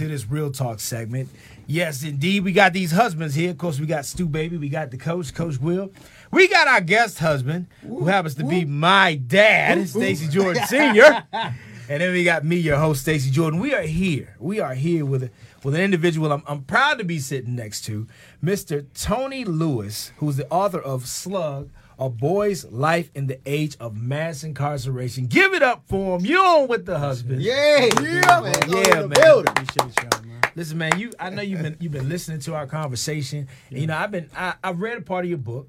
to this real talk segment. Yes, indeed, we got these husbands here. Of course, we got Stu Baby, we got the coach, Coach Will. We got our guest husband, who happens to be my dad, Stacy Jordan Sr. and then we got me, your host, Stacy Jordan. We are here. We are here with a, with an individual I'm, I'm proud to be sitting next to, Mr. Tony Lewis, who's the author of Slug, A Boy's Life in the Age of Mass Incarceration. Give it up for him. You on with the husband. Yeah, yeah, man. Yeah, man. man. Listen, man, you I know you've been you've been listening to our conversation. And, you know, I've been I, I read a part of your book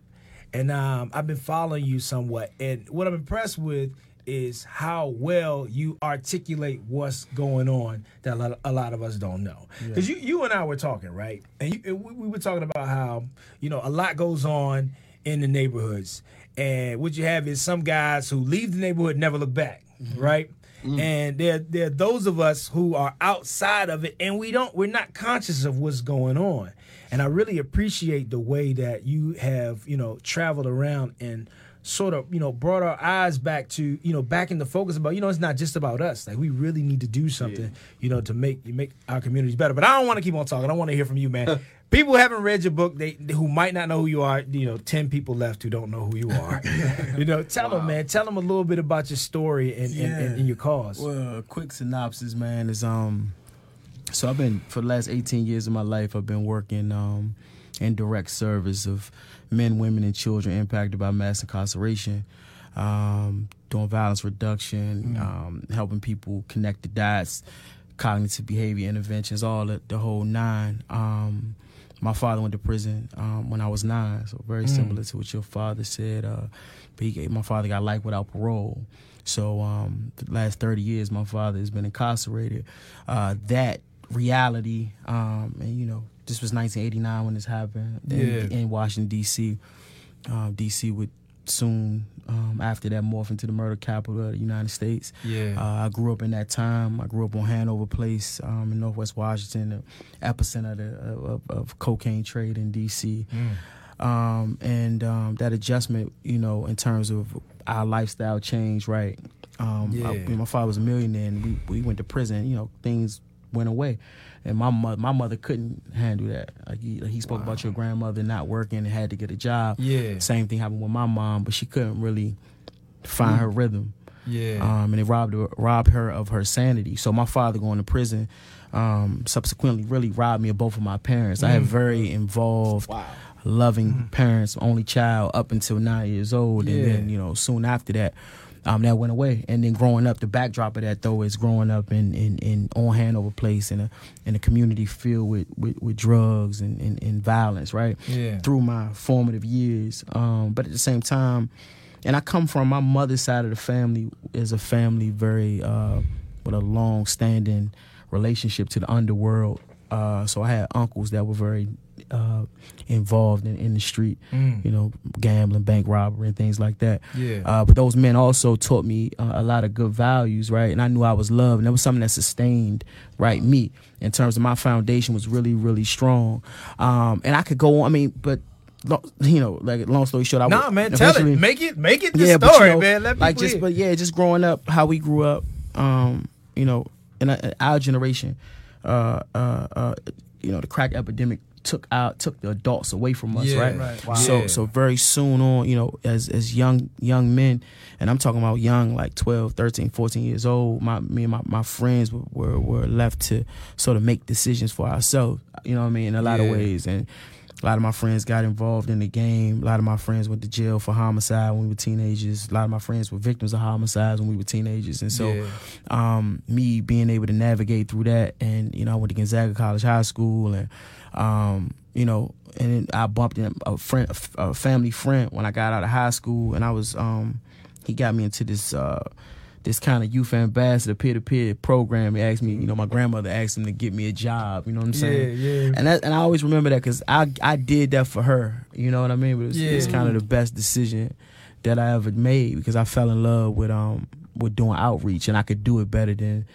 and um, I've been following you somewhat. And what I'm impressed with is how well you articulate what's going on that a lot, a lot of us don't know. Because you, you and I were talking, right? And, you, and we, we were talking about how, you know, a lot goes on in the neighborhoods. And what you have is some guys who leave the neighborhood never look back, mm-hmm. right? Mm-hmm. And there, there are those of us who are outside of it, and we don't, we're not conscious of what's going on. And I really appreciate the way that you have, you know, traveled around and sort of, you know, brought our eyes back to, you know, back into focus about, you know, it's not just about us. Like we really need to do something, you know, to make you make our communities better. But I don't want to keep on talking. I want to hear from you, man. People who haven't read your book, they who might not know who you are. You know, ten people left who don't know who you are. you know, tell them, man. Tell them a little bit about your story and, and, and, and your cause. Well, a quick synopsis, man, is um. So I've been for the last 18 years of my life. I've been working um, in direct service of men, women, and children impacted by mass incarceration, um, doing violence reduction, um, helping people connect the dots, cognitive behavior interventions, all the, the whole nine. Um, my father went to prison um, when I was nine, so very similar to what your father said. Uh, but he, my father got life without parole. So um, the last 30 years, my father has been incarcerated. Uh, that reality, um, and you know, this was 1989 when this happened in, Yeah. in Washington D.C. Um, D.C. would soon um, after that morph into the murder capital of the United States. Yeah. Uh, I grew up in that time. I grew up on Hanover Place um, in Northwest Washington, the epicenter of, the, of, of cocaine trade in D.C. Um, and um, that adjustment, you know, in terms of our lifestyle change, right? Um, I- Yeah. my father was a millionaire, and we, we went to prison. You know, things went away, and my mother, my mother couldn't handle that. Like he, like he spoke about your grandmother not working and had to get a job. Yeah. Same thing happened with my mom, but she couldn't really find her rhythm Yeah. um, and it robbed her, robbed her of her sanity. So my father going to prison um, subsequently really robbed me of both of my parents. I had very involved, loving parents, only child up until nine years old, and then you know soon after that. Um, that went away, and then growing up, the backdrop of that though is growing up in in, in on Hanover Place in a in a community filled with with, with drugs and, and, and violence, right? Yeah. Through my formative years, um, but at the same time, and I come from my mother's side of the family is a family very uh, with a long standing relationship to the underworld. Uh, so I had uncles that were very uh, involved in, in the street, Mm. you know, gambling, bank robbery, and things like that. Yeah. Uh, but those men also taught me uh, a lot of good values, right? And I knew I was loved, and that was something that sustained, right, me in terms of my foundation was really, really strong. Um, and I could go on. I mean, but you know, like long story short, I Nah, would man, tell it. Make it make it the yeah, story, you know, man. Let like just, but yeah, just growing up, how we grew up, um, you know, in uh our generation, uh, uh, uh, you know, the crack epidemic took out took the adults away from us, Yeah, right? right. Wow. So Yeah. so very soon on, you know, as as young young men, and I'm talking about young like 12, 13, 14 years old, my me and my, my friends were, were were left to sort of make decisions for ourselves, you know what I mean, in a lot Yeah. of ways and a lot of my friends got involved in the game. A lot of my friends went to jail for homicide when we were teenagers. A lot of my friends were victims of homicides when we were teenagers. And so, Yeah. um, me being able to navigate through that, and you know, I went to Gonzaga College High School, and um, you know, and then I bumped in a friend, a family friend when I got out of high school, and I was, um, he got me into this. Uh, this kind of youth ambassador peer to peer program. He asked me, you know, my grandmother asked him to get me a job. You know what I'm saying? Yeah, yeah. And that, and I always remember that because I I did that for her. You know what I mean? But it's, Yeah. kind of the best decision that I ever made because I fell in love with um with doing outreach and I could do it better than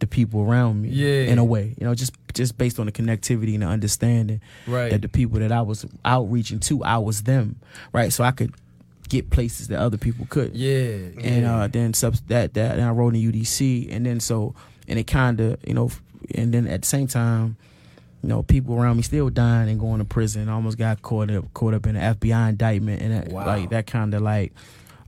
the people around me. Yeah. In a way, you know, just just based on the connectivity and the understanding Right. that the people that I was outreaching to, I was them, right? So I could get places that other people couldn't yeah. and yeah. uh, then subs- that that and I wrote in UDC, and then so and it kind of you know and then at the same time, you know, people around me still dying and going to prison. I almost got caught up caught up in an FBI indictment, and that, Wow. like that kind of like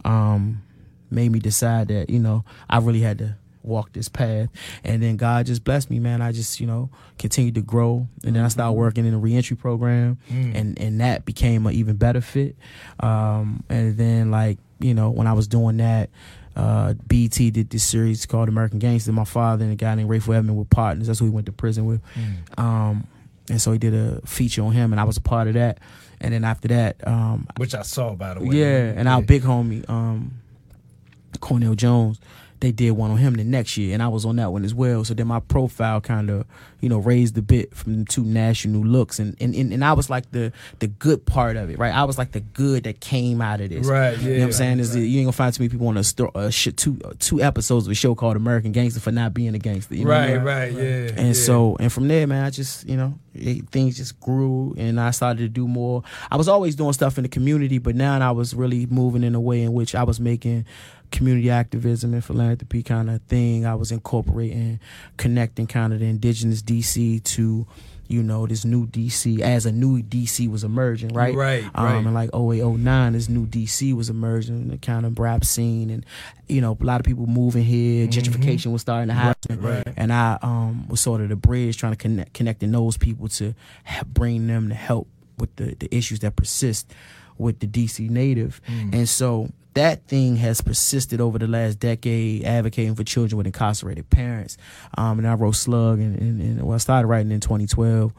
um made me decide that you know I really had to walk this path. And then God just blessed me, man. I just you know continued to grow, and then I started working in a reentry program, Mm. and and that became an even better fit. Um, and then like you know when I was doing that. Uh, BET did this series called American Gangster. My father and a guy named Rayful Edmond were partners. That's who he went to prison with. Mm. Um, and so he did a feature on him, and I was a part of that. And then after that, um, Which I saw by the way. yeah, and our big homie, um, Cornell Jones, they did one on him the next year, and I was on that one as well. So then my profile kind of, you know, raised a bit from the two national looks, and, and and and I was like the the good part of it, right? I was like the good that came out of this. Right, You know what yeah, I'm saying? Is right. you ain't gonna find too many people on a, sto- a shit, two uh, two episodes of a show called American Gangster for not being a gangster. You know I Right, right, yeah. And yeah. so, and from there, man, I just, you know, it, things just grew and I started to do more. I was always doing stuff in the community, but now I was really moving in a way in which I was making community activism and philanthropy kind of thing. I was incorporating, connecting kind of the indigenous DC to, you know, this new DC as a new DC was emerging, right? Right, Um, right. and like 08, 09, this new DC was emerging, the kind of rap scene, and you know, a lot of people moving here. Gentrification was starting to happen, Mm-hmm. right. and I um was sort of the bridge trying to connect connecting those people to bring them to help with the the issues that persist with the DC native, Mm. and so that thing has persisted over the last decade, advocating for children with incarcerated parents. Um, and I wrote Slug, and, and, and well, I started writing in 2012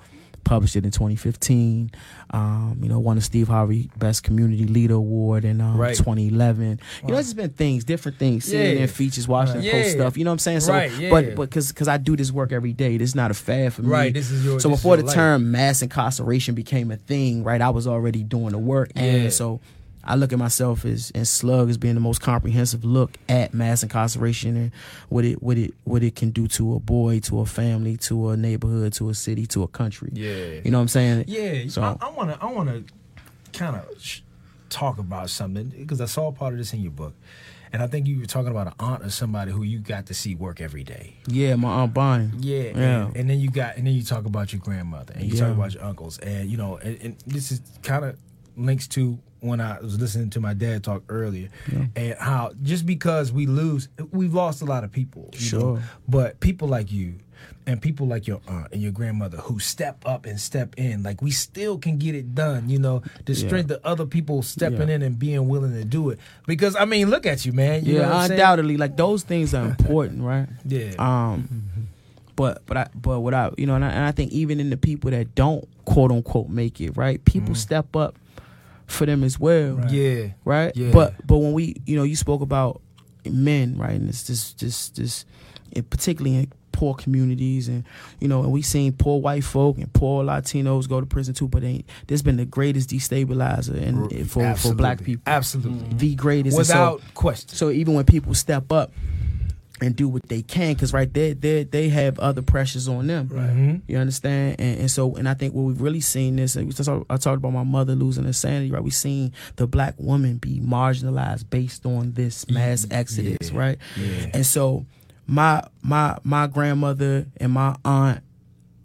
published it in 2015. Um, you know, won the Steve Harvey Best Community Leader Award in um, Right. 2011. You know, it's just been things, different things, Yeah. CNN features, Washington Right. Post Yeah. stuff. You know what I'm saying? So, Right, yeah. but but because because I do this work every day, this is not a fad for me. Right, this is your so before the life. term mass incarceration became a thing, right? I was already doing the work, Yeah. and so. I look at myself as and Slug as being the most comprehensive look at mass incarceration and what it what it what it can do to a boy, to a family, to a neighborhood, to a city, to a country. Yeah. You know what I'm saying? Yeah, So- I, I wanna I wanna kind of sh- talk about something because I saw part of this in your book, and I think you were talking about an aunt or somebody who you got to see work every day. Yeah, my aunt Bonnie. Yeah, Yeah. And, and then you got and then you talk about your grandmother and you Yeah. talk about your uncles and you know and, and this is kind of links to when I was listening to my dad talk earlier and how just because we lose we've lost a lot of people you know? Sure. but people like you and people like your aunt and your grandmother who step up and step in like we still can get it done you know the Yeah. strength of other people stepping Yeah. in and being willing to do it because I mean look at you man you know yeah, undoubtedly, like those things are important, right? yeah Um, but but I but what I you know, and I, and I think even in the people that don't quote unquote make it, right? People step up for them as well, Mm-hmm. yeah right? Yeah. But but when we you know you spoke about men, right? And it's this this this, and particularly in poor communities, and you know, and we seen poor white folk and poor Latinos go to prison too. But ain't this been the greatest destabilizer and for for black people, absolutely the greatest And so- without question so even when people step up and do what they can, because right there, they they have other pressures on them. Mhm. You understand? And, and so, and I think what we've really seen this. and we just talk- I talked about my mother losing her sanity. Right? we've seen the black woman be marginalized based on this mass exodus. yeah, Right? yeah. And so, my my my grandmother and my aunt.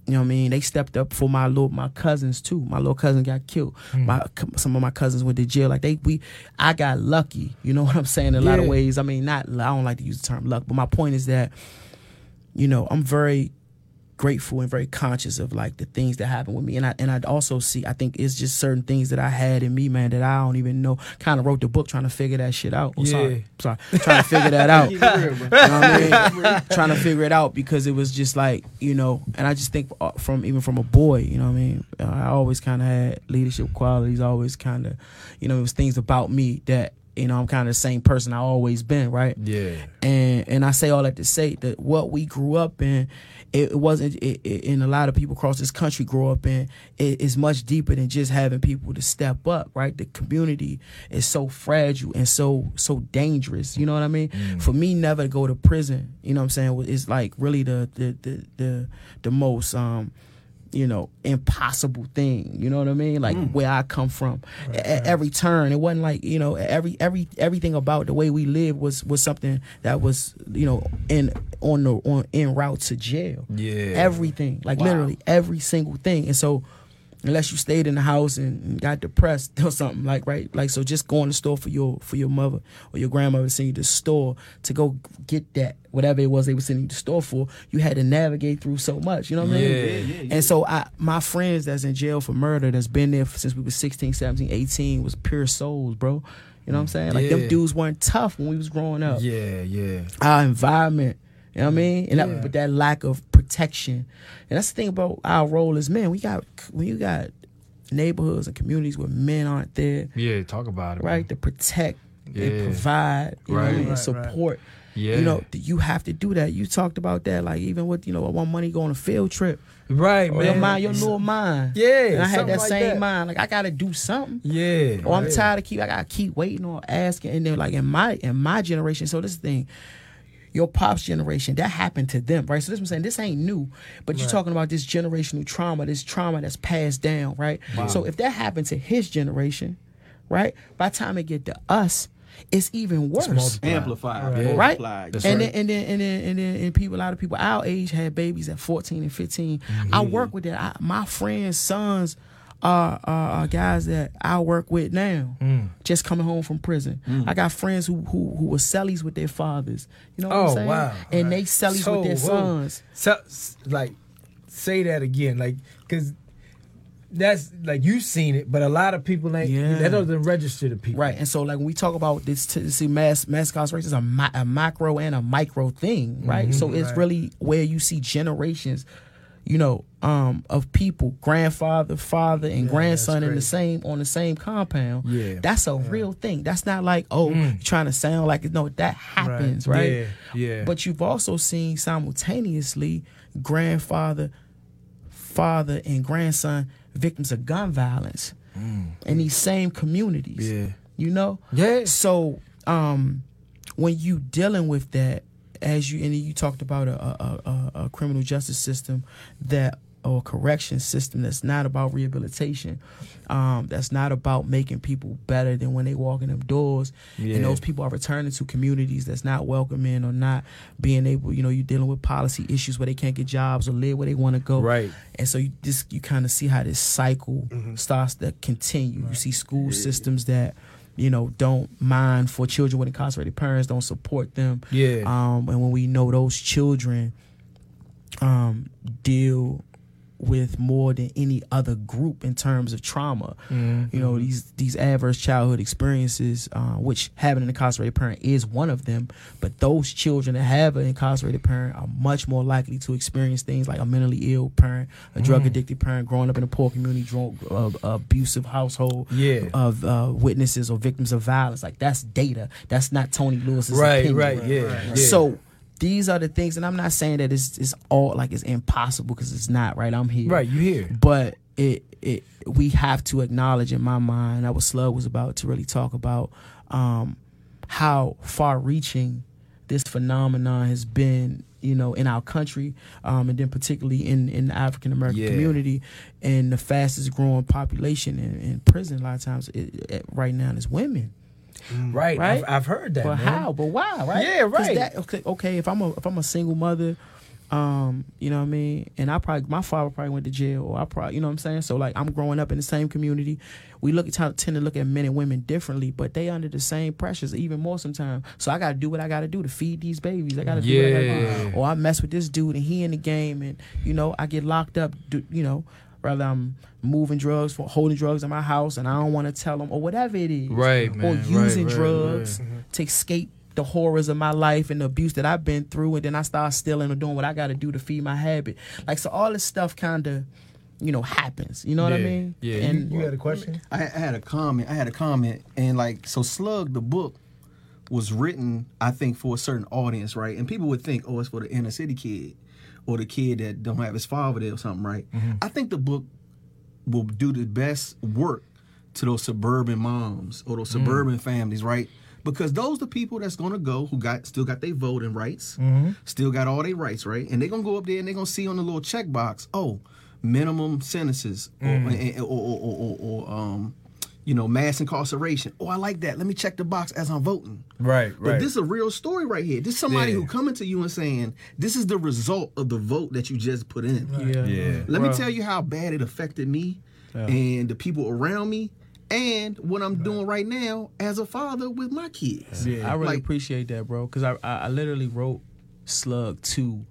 You know what I mean? They stepped up for my little my cousins too. My little cousin got killed. Hmm. My some of my cousins went to jail. Like they we, I got lucky. You know what I'm saying? In a lot of ways. I mean, not I don't like to use the term luck, but my point is that, you know, I'm very grateful and very conscious of like the things that happen with me, and I and I also see I think it's just certain things that I had in me, man, that I don't even know. Kind of wrote the book trying to figure that shit out. Oh, sorry, sorry, trying to figure that out. You know I mean? trying to figure it out because it was just like you know, and I just think uh, from even from a boy, you know what I mean. Uh, I always kind of had leadership qualities. Always kind of, you know, it was things about me that you know I'm kind of the same person I always been, right? yeah and and I say all that to say that what we grew up in, it, it wasn't. It, it, and a lot of people across this country grow up in it is much deeper than just having people to step up. Right, the community is so fragile and so so dangerous. You know what I mean? For me, never to go to prison. You know what I'm saying? It's like really the the the the, the most um you know, impossible thing. You know what I mean? Like mm. where I come from, at every turn, it wasn't like you know every every everything about the way we live was was something that was you know in on the on en route to jail. Yeah. everything, like literally every single thing, and so. Unless you stayed in the house and and got depressed or something like right, like so, just go in the store for your for your mother or your grandmother send you to the store to go get that whatever it was they were sending you to the store for. You had to navigate through so much, you know what I mean? Yeah. yeah. And so I my friends that's in jail for murder that's been there since we was 16, 17, 18 was pure souls, bro. You know what I'm saying? Like Yeah. them dudes weren't tough when we was growing up. Yeah, yeah. Our environment, you know what I mean? And Yeah. that, but that lack of protection. And that's the thing about our role as men. We got when you got neighborhoods and communities where men aren't there, Yeah, talk about it. right, to protect Yeah. and provide, know Right. mean, and Right, support. Yeah. You know, you have to do that. You talked about that, like even with you know, I want money go on a field trip. Right, Or man. your mind, your little mind. Yeah, And I had that like same that. mind. Like I gotta do something. Yeah. Or I'm yeah. tired of keep I gotta keep waiting or asking. And then like in my in my generation, so this thing, your pops generation, that happened to them, right? So this I'm saying this ain't new, but you're talking about this generational trauma, this trauma that's passed down, right? So if that happened to his generation, right? By the time it get to us, it's even worse. multiplied. Amplified, Right. Right, multiplied. And right. then and then and then and then and people, a lot of people our age had babies at fourteen and 15 mm-hmm. I work with that. I, my friends' sons are, are, are guys that I work with now, Mm. just coming home from prison. I got friends who who who were cellies with their fathers. You know what I'm Oh, saying? wow. And they cellies So, with their sons. So, like, say that again, like, because that's like you've seen it, but a lot of people ain't. Yeah. That doesn't register to people. Right, and so like when we talk about this, to see mass mass incarceration is a, mi- a macro and a micro thing, right? so it's right. really where you see generations, you know, um, of people, grandfather, father, and Yeah, grandson in the same on the same compound. Yeah, that's a real thing. That's not like oh, you're trying to sound like it. No, that happens, right? Yeah. Yeah. But you've also seen simultaneously grandfather, father, and grandson victims of gun violence in these same communities. Mm. Yeah. You know? Yeah. So um when you dealing with that, as you and you talked about a a, a, a criminal justice system that or correction system that's not about rehabilitation, um, that's not about making people better than when they walk in them doors. Yeah. And those people are returning to communities that's not welcoming or not being able, you know, you're dealing with policy issues where they can't get jobs or live where they want to go. Right. And so you just you kind of see how this cycle Mm-hmm. starts to continue. You see school systems that you know don't mind for children with incarcerated parents, don't support them. Yeah. Um, and when we know those children um, deal with more than any other group in terms of trauma. Mm-hmm. You know these these adverse childhood experiences, uh, which having an incarcerated parent is one of them. But those children that have an incarcerated parent are much more likely to experience things like a mentally ill parent, a drug addicted parent, growing up in a poor community, drunk, uh, abusive household, Yeah. of uh, witnesses or victims of violence. Like that's data. That's not Tony Lewis's Right. opinion. Right. Yeah. yeah. So these are the things, and I'm not saying that it's, it's all like it's impossible because it's not. Right, I'm here. Right. you here. But it it we have to acknowledge in my mind. That what Slug was about to really talk about um, how far reaching this phenomenon has been. You know, in our country, um, and then particularly in in the African American Yeah. community, and the fastest growing population in, in prison a lot of times it, it, right now is women. Right. Right? I've, I've heard that. But man. how? But why? Right? Yeah. right. That, okay, okay. If I'm a if I'm a single mother, um, you know what I mean, and I probably my father probably went to jail, or I probably you know what I'm saying. So like I'm growing up in the same community. We look at tend to look at men and women differently, but they under the same pressures, even more sometimes. So I got to do what I got to do to feed these babies. I got to do what I got to do. Or I mess with this dude and he in the game, and you know I get locked up. Do, you know. Rather, I'm moving drugs for holding drugs in my house, and I don't want to tell them, or whatever it is, Right, or man. Right, using right, drugs right. Mm-hmm. to escape the horrors of my life and the abuse that I've been through, and then I start stealing or doing what I got to do to feed my habit. Like so, all this stuff kind of, you know, happens. You know what I mean? yeah. And You had a question? I, I had a comment. I had a comment, and like so, Slug the book was written, I think, for a certain audience, right? And people would think, oh, it's for the inner city kid or the kid that don't have his father there or something, right? I think the book will do the best work to those suburban moms or those suburban families, right? Because those the people that's gonna go who got still got their voting rights, still got all their rights, right? And they're gonna go up there and they're gonna see on the little checkbox, oh, minimum sentences Mm. or, or, or, or um, you know, mass incarceration. Oh, I like that. Let me check the box as I'm voting. Right, But right. this is a real story right here. This is somebody Yeah. who coming to you and saying, "This is the result of the vote that you just put in." Yeah. Yeah. Let me tell you how bad it affected me Yeah. and the people around me, and what I'm doing right now as a father with my kids. Yeah. I really Like- appreciate that, bro, because I, I I literally wrote Slug to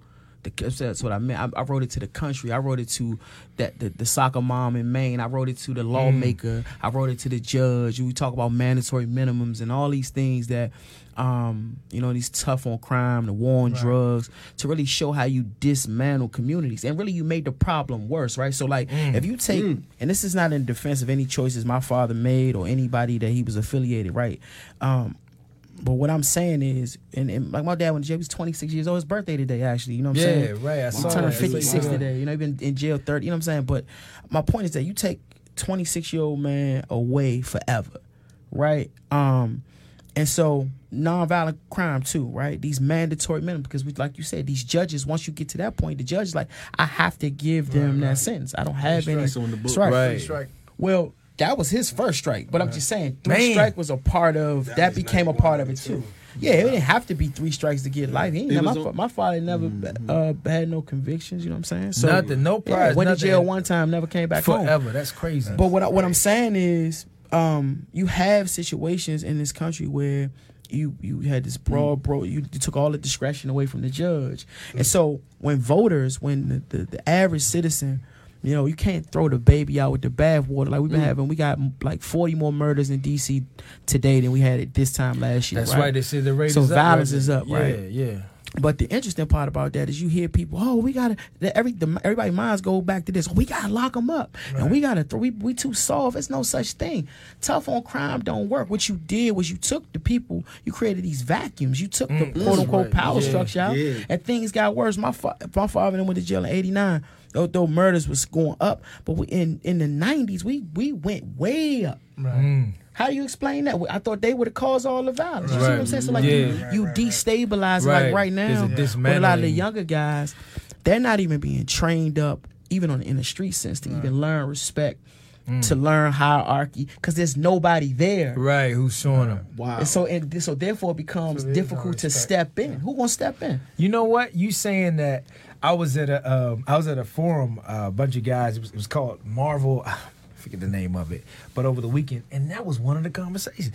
the that's what I meant. I, I wrote it to the country. I wrote it to that the, the soccer mom in Maine. I wrote it to the lawmaker. I wrote it to the judge. We talk about mandatory minimums and all these things that. Um, you know, these tough on crime, the war on drugs, to really show how you dismantle communities. And really you made the problem worse, right? So like if you take and this is not in defense of any choices my father made or anybody that he was affiliated, right? Um, but what I'm saying is, and, and like my dad when he was 26 years old, his birthday today actually. You know what I'm Yeah, saying? Yeah, right. I He saw turned that. 56 Yeah. today. You know, he been in jail 30. You know what I'm saying? But my point is that you take 26 year old man away forever, right? Um, and so nonviolent crime too, right? These mandatory minimum because we, like you said, these judges. Once you get to that point, the judge is like, I have to give them that sentence. I don't have any. on the book. That's right. Right. Strike. Well, that was his first strike, but I'm just saying, three Man. strike was a part of that, became a part of it too. Yeah, it didn't have to be three strikes to get life. He ain't my, was on- my father never uh, had no convictions. You know what I'm saying? So Nothing, no yeah, prize, went to jail one time, never came back home. Forever. That's crazy. But what I, what I'm saying is, um, you have situations in this country where you you had this broad bro you, you took all the discretion away from the judge, and so when voters, when the, the, the average citizen. You know, you can't throw the baby out with the bathwater. Like we've been mm. having, we got like 40 more murders in D.C. today than we had at this time last year. That's right. They said the rate So is up. violence right? is up, yeah, right? Yeah. yeah. But the interesting part about that is you hear people, oh, we gotta, that every the, everybody minds go back to this. We gotta lock them up, and we gotta, th- we we too soft. It's no such thing. Tough on crime don't work. What you did was you took the people, you created these vacuums. You took the mm, quote unquote right. power Yeah, structure out, yeah. and things got worse. My fa- my father then went to jail in '89. Though, though murders was going up, but we, in in the '90s we we went way up. Mm. How do you explain that? I thought they would have caused all the violence. You see what I'm Right. saying? So like Yeah. you, you destabilize Right. like right now. a With a lot of the younger guys, they're not even being trained up, even on in the street sense, to even learn respect, to learn hierarchy, because there's nobody there. Right. Who's showing them? Wow. And so and so therefore it becomes So there's no difficult to step in. Who gonna step in? You know what? You saying that I was at a um, I was at a forum, uh, a bunch of guys. It was, it was called Marvel. I forget the name of it, but over the weekend, and that was one of the conversations.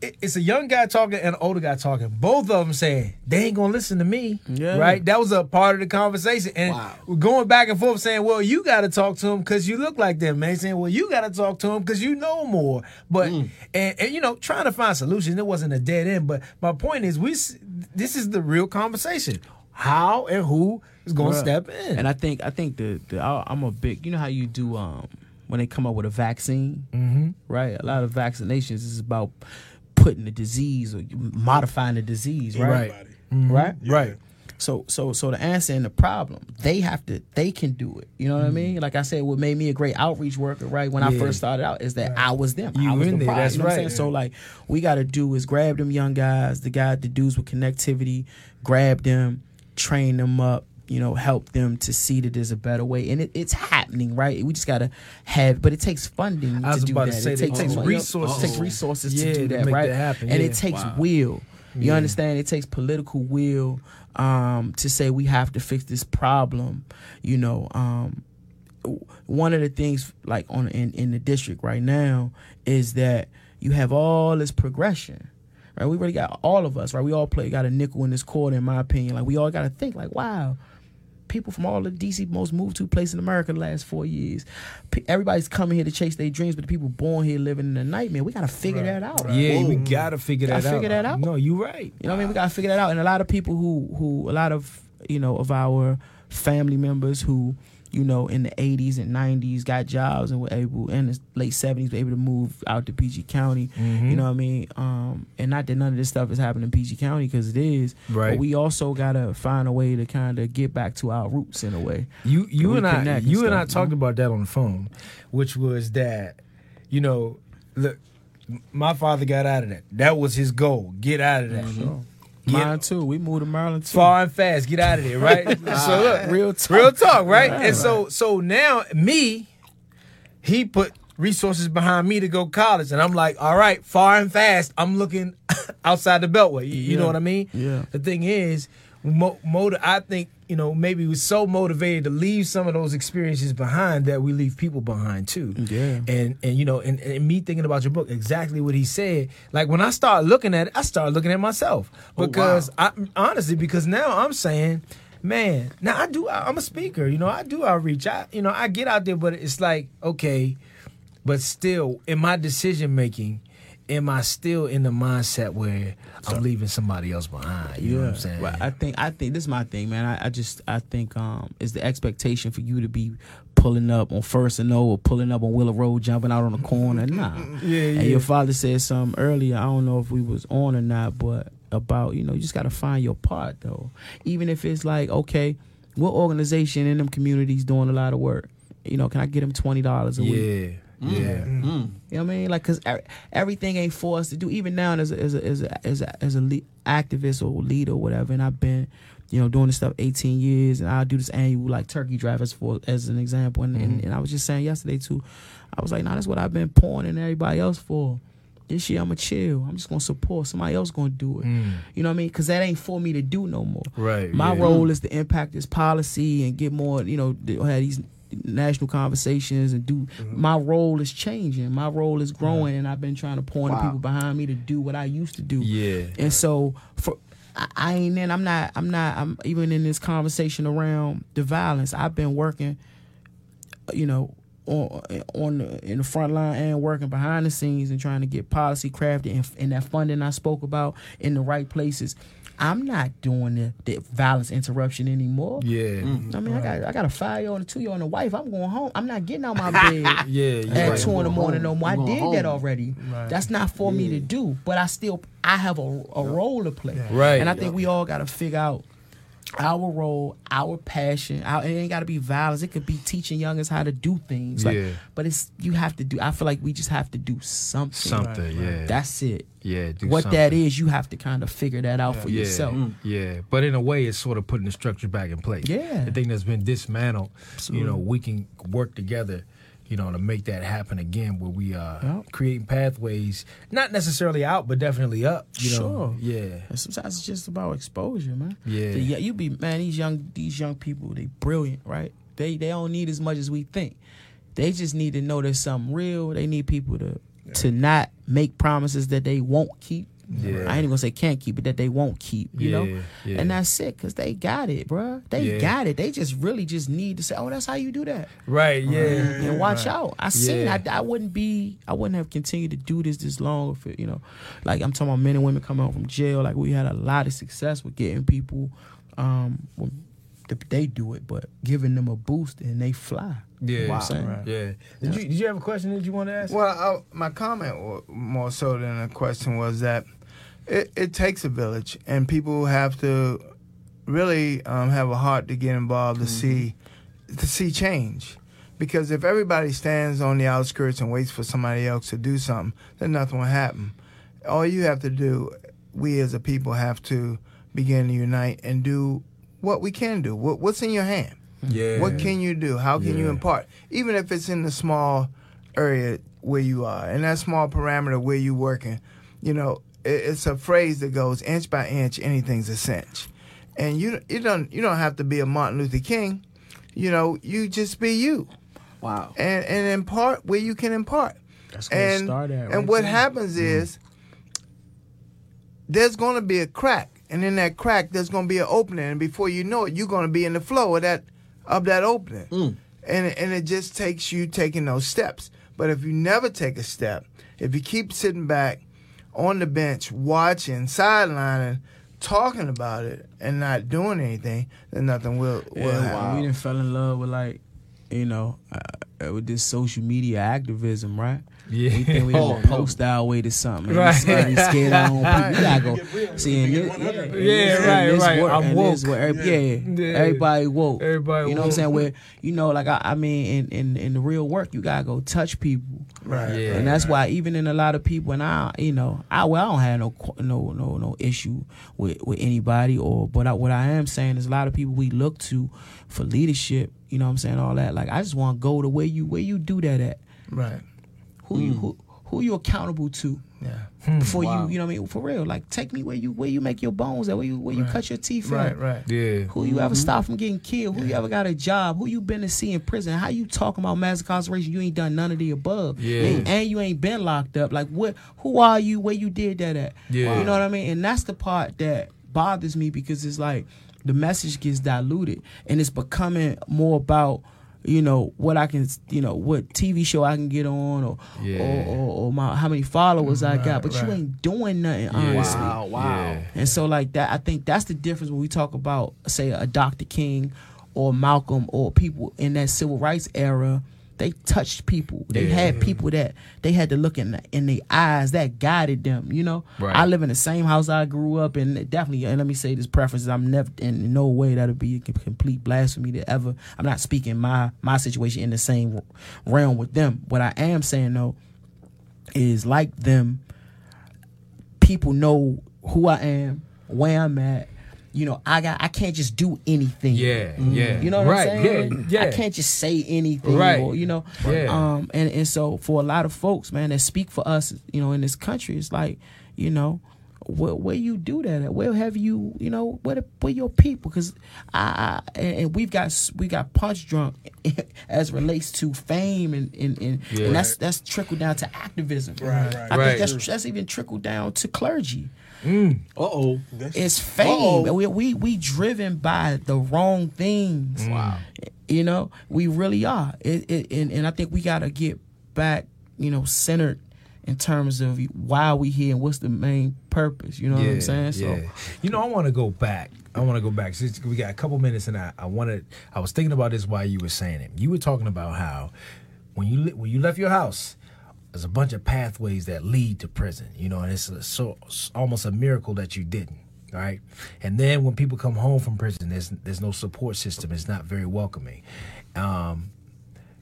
It, it's a young guy talking and an older guy talking. Both of them saying they ain't gonna listen to me. Yeah. Right. That was a part of the conversation, and Wow. we're going back and forth saying, "Well, you got to talk to him because you look like them." Man saying, "Well, you got to talk to him because you know more." But and, and you know, trying to find solutions. It wasn't a dead end. But my point is, we this is the real conversation. How and who is going to Bruh. step in? And I think I think the, the I- I'm a big. You know how you do um when they come up with a vaccine, mm-hmm. right? A lot of vaccinations is about putting the disease or modifying the disease, right? Right. Right. Right. So so so the answer and the problem, they have to they can do it. You know what I mean? Like I said, what made me a great outreach worker, right? When I first started out, is that I was them. You I was in the there, prize, that's you know what I'm right. saying? So like we gotta do is grab them young guys, the guy the dudes with connectivity, grab them, train them up, you know, help them to see that there's a better way. And it, it's happening, right? We just gotta have but it takes funding to do about to that. it takes, takes resources. It takes resources Yeah, to do that, right? that happen, And yeah. it takes Wow. will. You Yeah. understand? It takes political will um, to say we have to fix this problem. You know, um, one of the things like on in, in the district right now is that you have all this progression. Right, we really got all of us. Right, we all play got a nickel in this quarter, in my opinion. Like we all got to think, like, wow, people from all the DC most moved to place in America the last four years. P- everybody's coming here to chase their dreams, but the people born here living in a nightmare. We got to figure Right, that out. right. Yeah, Whoa. we gotta figure that Gotta out. figure that out. No, you're right. You know what I mean? We gotta figure that out. And a lot of people who who a lot of you know of our family members who you know in the 80s and 90s got jobs and were able in the late 70s were able to move out to PG County. Mhm. You know what I mean? Um, and not that none of this stuff is happening in PG County because it is. Right. But we also gotta find a way to kind of get back to our roots in a way. You you and I and you and I stuff, talked you about that on the phone, which was that, you know, look, my father got out of that. That was his goal. Get out of that. Mm-hmm. Mine too. We moved to Maryland too. far and fast. Get out of there, right? so look, Real talk. real talk, right? Right, and so, so now me, he put resources behind me to go college, and I'm like, all right, far and fast. I'm looking outside the beltway. You, you know what I mean? Yeah. The thing is, mo- motiv- I think you know maybe we're so motivated to leave some of those experiences behind that we leave people behind too. Yeah. And and you know, and, and me thinking about your book, exactly what he said. Like when I start looking at it, I start looking at myself Oh, because I honestly because now I'm saying. Man, now I do. I'm a speaker, you know. I do outreach. I, you know, I get out there, but it's like, okay, but still, in my decision making, am I still in the mindset where I'm leaving somebody else behind? You know what I'm saying? Well, I think I think this is my thing, man. I, I just I think um is the expectation for you to be pulling up on first and O or pulling up on Willow Road, jumping out on the corner. Nah. yeah, And your father said something earlier. I don't know if we was on or not, but about you know you just got to find your part though. Even if it's like okay, what organization in them communities doing a lot of work? You know, can I get them twenty dollars a week? Yeah, yeah. Mm. You know what I mean? Like, cause er- everything ain't for us to do. Even now, as a, as a, as a, as a, as a le- activist or leader or whatever, and I've been, you know, doing this stuff 18 years, and I do this annual like turkey drive as for as an example. And, and, and I was just saying yesterday too, I was like, nah, that's what I've been pouring in everybody else for. This year I'ma chill. I'm just gonna support. Somebody else gonna do it. Mm. You know what I mean? Cause that ain't for me to do no more. Right. My yeah. role is to impact this policy and get more, you know, have these national conversations and do. Mm-hmm. My role is changing. My role is growing, and I've been trying to point Wow. people behind me to do what I used to do. Yeah. And so for. I- I ain't in. I'm not. I'm not. I'm even in this conversation around the violence. I've been working, you know, on on the, in the front line and working behind the scenes and trying to get policy crafted and, and that funding I spoke about in the right places. I'm not doing the, the violence interruption anymore. Yeah. I mean, I got I got a five year old and a two year old and a wife. I'm going home. I'm not getting out my bed Yeah. Yeah. at right. two in the morning no more. I did home. that already. Right. That's not for me to do. But I still I have a, a role to play. Right. And I think we all got to figure out our role, our passion. Our, it ain't got to be violence. It could be teaching youngers how to do things. Like, Yeah. But it's you have to do. I feel like we just have to do something. Something. Yeah. That's it. yeah. Do what something. that is, you have to kind of figure that out for Yeah. yourself. Mm. Yeah, but in a way, it's sort of putting the structure back in place. Yeah. the thing that's been dismantled. Absolutely. You know, we can work together. You know, to make that happen again, where we uh, are Yeah. creating pathways, not necessarily out, but definitely up. You know, Sure. yeah, And sometimes it's just about exposure, man. Yeah. So, yeah, you be man. These young these young people, they brilliant, right? They they don't need as much as we think. They just need to know there's something real. They need people to to not make promises that they won't keep. Yeah. I ain't even gonna say can't keep, it that they won't keep. You know, Yeah, yeah. and that's it because they got it, bruh. They Yeah. got it. They just really just need to say, "Oh, that's how you do that." right, yeah, and watch out. I seen. Yeah. I, I wouldn't be. I wouldn't have continued to do this this long if it, you know, like I'm talking about men and women coming out from jail. Like we had a lot of success with getting people. Um, well, they do it, but giving them a boost and they fly. yeah, You know what I'm saying? Right. yeah. Did you did you have a question that you want to ask? Well, I, my comment more so than a question was that it, it takes a village, and people have to really um, have a heart to get involved to see to see change. Because if everybody stands on the outskirts and waits for somebody else to do something, then nothing will happen. All you have to do, we as a people have to begin to unite and do what we can do. What, what's in your hand? yeah, What can you do? How can you impart? Even if it's in the small area where you are, in that small parameter where you're working, you know, it's a phrase that goes inch by inch, anything's a cinch. And you you don't you don't have to be a Martin Luther King, you know, you just be you Wow. and and impart where you can impart. That's where And started at, and what there. happens is there's going to be a crack, and in that crack there's going to be an opening, and before you know it, you're going to be in the flow of that of that opening, Mm. and and it just takes you taking those steps. But if you never take a step, if you keep sitting back on the bench watching, sidelining, talking about it, and not doing anything, then nothing will will Yeah, happen. we didn't fell in love with like, you know, uh, with this social media activism, right? Yeah. We think we Oh, post our way to something. And Right. We scared, we scared our own people. We gotta go. See, in this, yeah, in Yeah, this- right, in right. work- I'm woke. work, every- yeah. Yeah. everybody woke. Everybody woke. you know what I'm saying? Where you know, like I, I mean, in, in in the real work, you gotta go touch people Right. Yeah. and that's why even in a lot of people, and I, you know, I well, I don't have no no no no issue with with anybody, or but I, what I am saying is a lot of people we look to for leadership. You know what I'm saying? All that. Like I just want to go to where you where you do that at. Right. Who you mm. who who you accountable to Yeah. Hmm, before Wow. you you know what I mean for real. Like take me where you where you make your bones at where you where you cut your teeth Right. at. Right. Yeah. Who you ever mm-hmm. stopped from getting killed? Who you ever got a job? Who you been to see in prison? How you talking about mass incarceration? You ain't done none of the above. Yeah. And, and you ain't been locked up. Like what? Who are you? Where you did that at? Yeah. You know what I mean? And that's the part that bothers me because it's like the message gets diluted and it's becoming more about you know what I can you know what TV show I can get on or Yeah. or, or, or my how many followers I got, Right, but you ain't doing nothing honestly. Wow, wow. Yeah. And so like that, I think that's the difference when we talk about say a Dr. King or Malcolm or people in that civil rights era. They touched people. They Yeah. had people that they had to look in the, in the eyes that guided them. You know, Right. I live in the same house I grew up in. Definitely, and let me say this preference: I'm never in no way that'll be a complete blasphemy to ever. I'm not speaking my my situation in the same realm with them. What I am saying though is like them people know who I am, where I'm at. You know, I got I can't just do anything. Yeah. Yeah. You know what right. I'm saying? Yeah. Yeah. I can't just say anything. Right. Or, you know. Yeah. Um and, and so for a lot of folks, man, that speak for us, you know, in this country, it's like, you know, where, where you do that at? Where have you, you know, where the, where your people? Because I, I and and we've got s- we got punch drunk as relates to fame and and, and, Yeah. and that's that's trickled down to activism. Right, right. I Right. think that's that's even trickled down to clergy. Uh oh. It's fame. Uh-oh. We, we we driven by the wrong things. Wow. You know, we really are. It, it, and, and I think we got to get back, you know, centered in terms of why we here and what's the main purpose. You know what I'm saying? So yeah. You know, I want to go back. I want to go back. Since we got a couple minutes, and I, I wanted. I was thinking about this while you were saying it. You were talking about how when you when you left your house, there's a bunch of pathways that lead to prison. You know, and it's a, so it's almost a miracle that you didn't. Right, and then when people come home from prison, there's there's no support system. It's not very welcoming. Um,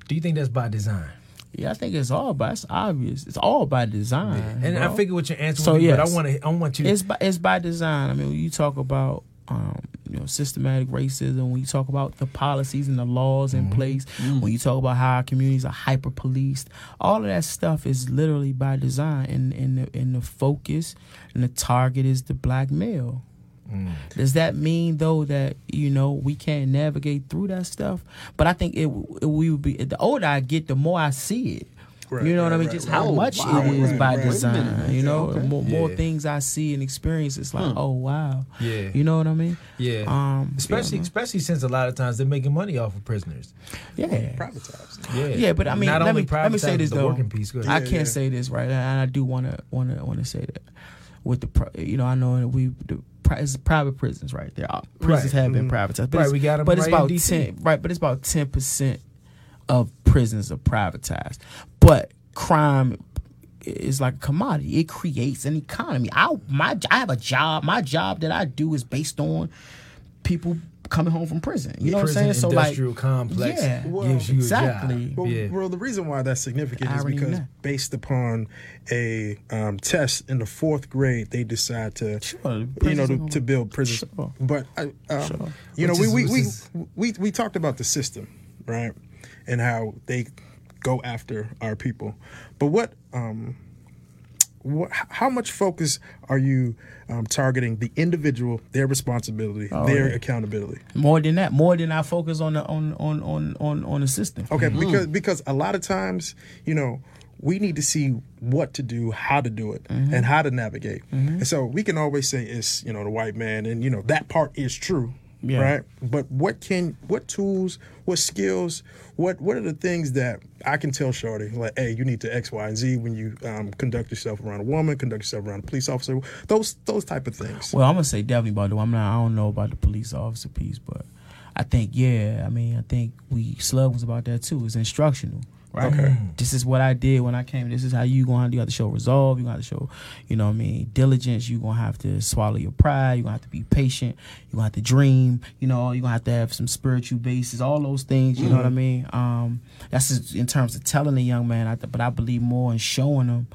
do you think that's by design? yeah, I think it's all by it's obvious. It's all by design. And I figure what your answer So, but. I want to I want you to it's by it's by design. I mean, when you talk about um, you know systematic racism, when you talk about the policies and the laws in mm-hmm. place, mm. when you talk about how our communities are hyper policed, all of that stuff is literally by design. And and the, and the focus and the target is the black male. Mm. Does that mean though that you know we can't navigate through that stuff? But I think it, it we would be the older I get, the more I see it. Right, you know what I mean? Just right. how much wow, it is right, by right. Design. You know, Okay. the more, more Yeah. things I see and experience, it's like, oh wow. Yeah. You know what I mean? yeah. Um, especially yeah, especially since a lot of times they're making money off of prisoners. yeah. Privatized. Yeah, Yeah, but I mean, not let only me let me say this though. working piece. Go ahead. I can't yeah. say this right, and I do want to want to want to say that with the pri- you know I know that we the pri- it's private prisons right there. Uh, Prisons Right. have been privatized, but Right, it's, we got 'em but it's right in about DC. ten right, but it's about ten percent of prisons are privatized. But crime is like a commodity. It creates an economy. I my I have a job. My job that I do is based on people coming home from prison. You know Prison what I'm saying? So like industrial complex yeah, gives you exactly. a job. Well, yeah. well, the reason why that's significant is because that. based upon a um, test in the fourth grade, they decide to, Sure, you know, to, to build prisons. Sure. But I, um, Sure. you know, Which we, is- we, which we, is- we we talked about the system, right, and how they go after our people. But what um, what, how much focus are you um, targeting the individual, their responsibility, Oh, their yeah. accountability? More than that, more than I focus on the on on on on on the system. Okay, because because a lot of times, you know, we need to see what to do, how to do it, and how to navigate. And so we can always say it's you know the white man, and you know that part is true, Yeah. right? But what can what tools, what skills, what what are the things that I can tell Shorty like, hey, you need to X, Y, and Z when you um, conduct yourself around a woman, conduct yourself around a police officer, those those type of things. Well, I'm gonna say definitely about the. I'm not. I don't know about the police officer piece, but I think yeah, I mean I think we slug was about that too. It's instructional. Right. Okay. This is what I did when I came. This is how you gonna you have to show resolve. You gonna have to show, you know what I mean, diligence. You gonna have to swallow your pride. You gonna have to be patient. You gonna have to dream. You know, you gonna have to have some spiritual basis. All those things. You know what I mean. Um, that's just in terms of telling a young man. I th- but I believe more in showing them.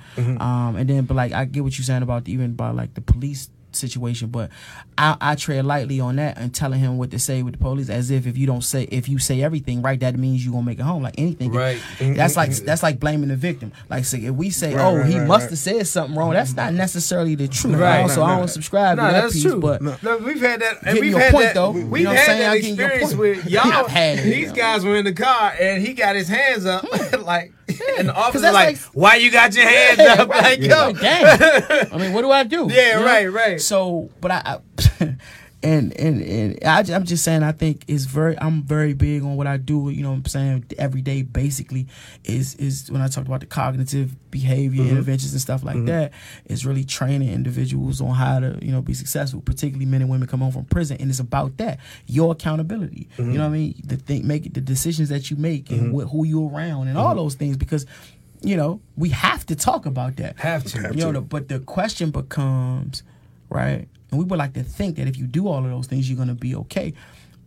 Um, and then, but like I get what you're saying about even about like the police situation, but I, I tread lightly on that and telling him what to say with the police, as if if you don't say if you say everything right, that means you gonna make it home. Like anything, Right. That's like that's like blaming the victim. Like say if we say, Right, oh, right, he right, must have said something wrong, that's not necessarily the truth. Right. So No, I don't subscribe No, to that that's piece, true. but. No, we've had that. And we've your had point, that. though. we- You We've know had that experience with y'all. Had it, these guys were in the car and he got his hands up, like, and the officer that's like, like- "Why you got your hands Yeah, up?" right. Like, yo, Like, damn. I mean, what do I do? Yeah, You know? right, right. So, but I, I and and and I, am just saying, I think it's very, I'm very big on what I do. You know, what I'm saying every day, basically, is is when I talked about the cognitive behavior Mm-hmm. interventions and stuff like that. Is really training individuals on how to, you know, be successful, particularly men and women come home from prison, and it's about that, your accountability. Mm-hmm. You know what I mean? The thing, make it the decisions that you make and wh- who you around and Mm-hmm. all those things because. You know, we have to talk about that. Have to. You know, the, but the question becomes, right? And we would like to think that if you do all of those things, you're gonna be okay.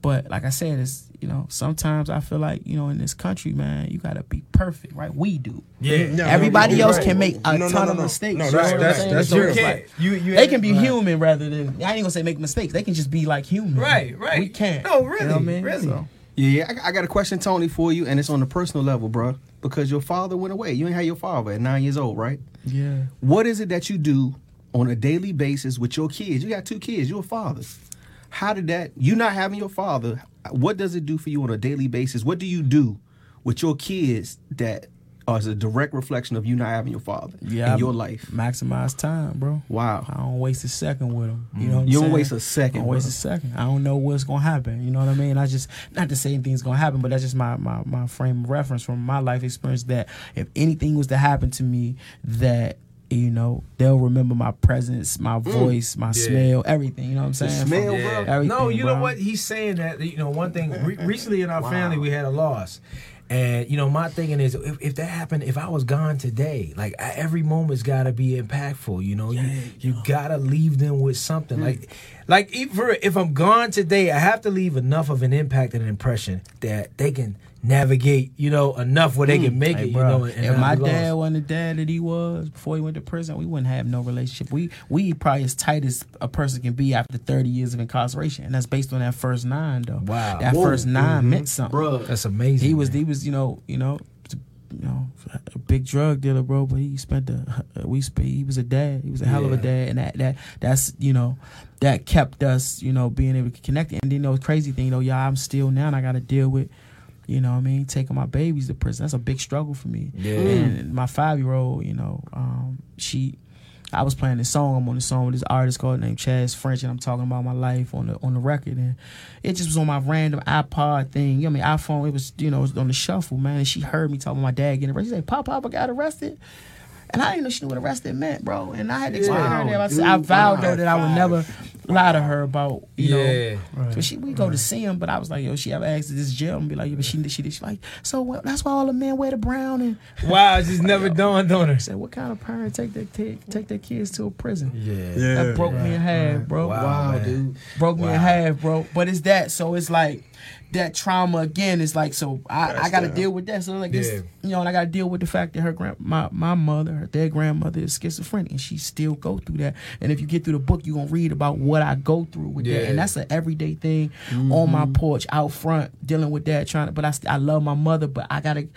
But like I said, it's you know, sometimes I feel like you know, in this country, man, you gotta be perfect, right? We do. Yeah. No, Everybody no, else right. can make a No, no, ton no, of no. mistakes. No, you that's- know what that's- that's So true. You like- You, you they can be right. human rather than I ain't gonna say make mistakes. They can just be like human. Right, right. We can't. No, You know really, what I mean? really. So- Yeah, I, I got a question, Tony, for you, and it's on the personal level, bro. Because your father went away. You ain't had your father at nine years old, right? yeah. What is it that you do on a daily basis with your kids? You got two kids. You're a father. How did that? You not having your father. What does it do for you on a daily basis? What do you do with your kids that are as a direct reflection of you not having your father Yeah. in your life? Maximize time, bro. Wow. I don't waste a second with them. You know, what I'm You don't saying? waste a second, I don't waste a second. I don't know what's gonna happen. You know what I mean? I just not to say anything's gonna happen, but that's just my my my frame of reference from my life experience. That if anything was to happen to me, that you know they'll remember my presence, my mm. voice, my smell, everything. You know what I'm saying? smell, From bro? everything, no, you bro. know what? He's saying that. You know, one thing. Re- recently in our family, we had a loss, and you know, my thinking is, if, if that happened, if I was gone today, like I, every moment's got to be impactful. You know, you you gotta leave them with something. Mm. Like, like if, if I'm gone today, I have to leave enough of an impact and an impression that they can navigate. You know, enough where they can hmm. make Hey, it. bro, you know, and if my dad wasn't the dad that he was before he went to prison, we wouldn't have no relationship. We we probably as tight as a person can be after thirty years of incarceration, and that's based on that first nine though. Wow. that Whoa. first 9 mm-hmm. meant something, Bro, that's amazing. He was man. he was you know you know you know a big drug dealer, bro. But he spent the we spent, he was a dad. He was a hell of a dad, and that that that's you know that kept us you know being able to connect. And you know crazy thing, you know, y'all, I'm still now, and I got to deal with. You know what I mean? Taking my babies to prison. That's a big struggle for me. Yeah. And my five year old, you know, um, she I was playing this song. I'm on the song with this artist called named Chaz French, and I'm talking about my life on the on the record, and it just was on my random iPod thing. You know, what I mean, iPhone. It was you know, it was on the shuffle, man. And she heard me talking about my dad getting arrested. She said, "Pop, Papa got arrested." And I didn't know she knew what arrested meant, bro. And I had to explain Wow, her that. I, dude, said- I vowed wow. her that I would never lie to her about, you Yeah. know. So she we go to see him, but I was like, yo, she ever asked to this jail and be like, yeah, but she she did she like, so well, that's why all the men wear the brown and wow, it just never dawned on her. I said, what kind of parent take their take, take their kids to a prison? Yeah. Yeah. That broke me in half, bro. Wow. wow, dude. Broke me Wow. in half, bro. But it's that. So it's like that trauma again is like so I, I gotta deal with that. So like Yeah. this you know, and I gotta deal with the fact that her grand my, my mother, her dead grandmother is schizophrenic and she still go through that. And if you get through the book, you're gonna read about what I go through with that. And that's an everyday thing on my mm-hmm. porch, out front, dealing with that, trying to but I I love my mother, but I gotta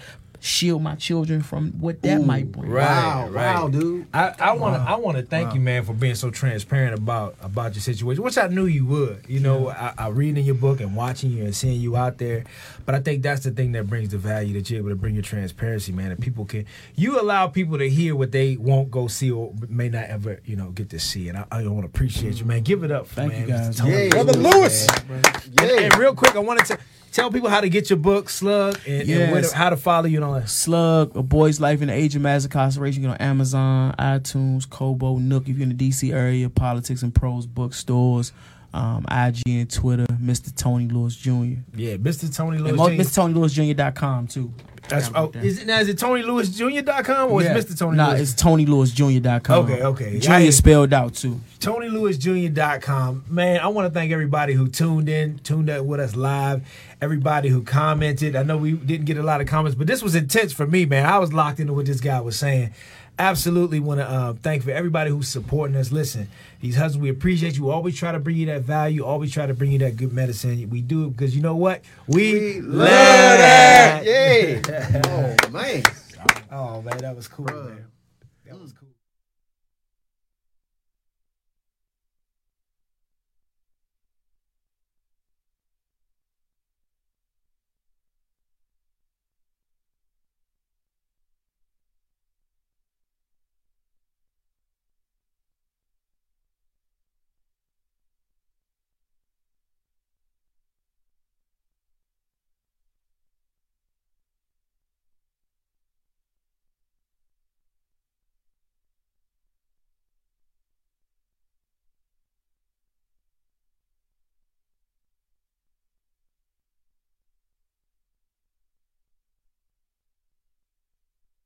shield my children from what that might bring. Right, Wow, right. wow, dude. I, I want to I want to thank you, man, for being so transparent about about your situation, which I knew you would. You know, I, I read in your book and watching you and seeing you out there, but I think that's the thing that brings the value that you're able to bring your transparency, man. And people can you allow people to hear what they won't go see or may not ever you know get to see, and I, I want to appreciate you, man. Give it up, for Thank man. you, guys. Yeah. Brother Lewis. And, and real quick, I wanted to tell people how to get your book, Slugg, and, and where to- how to follow you and that. Slugg, A Boy's Life in the Age of Mass Incarceration. You can on Amazon, iTunes, Kobo, Nook. If you're in the DC area, Politics and Prose bookstores. Um, IG and Twitter, Mr. Tony Lewis Jr. Yeah, Mr. Tony Lewis. And mo- Jr. MrTonyLewisJr.com too. That's oh, right is it now? Is it TonyLewisJr.com or Yeah. is Mr. Tony Nah, Lewis? it's TonyLewisJr.com. Okay, okay. Junior I- spelled out too. TonyLewisJr.com. Man, I want to thank everybody who tuned in, tuned up with us live, everybody who commented. I know we didn't get a lot of comments, but this was intense for me, man. I was locked into what this guy was saying. Absolutely want to uh, thank for everybody who's supporting us. Listen, these husbands, we appreciate you. We always try to bring you that value, always try to bring you that good medicine. We do it because you know what? We, love that. Yeah. oh man. Oh, man, that was cool, man. That was cool.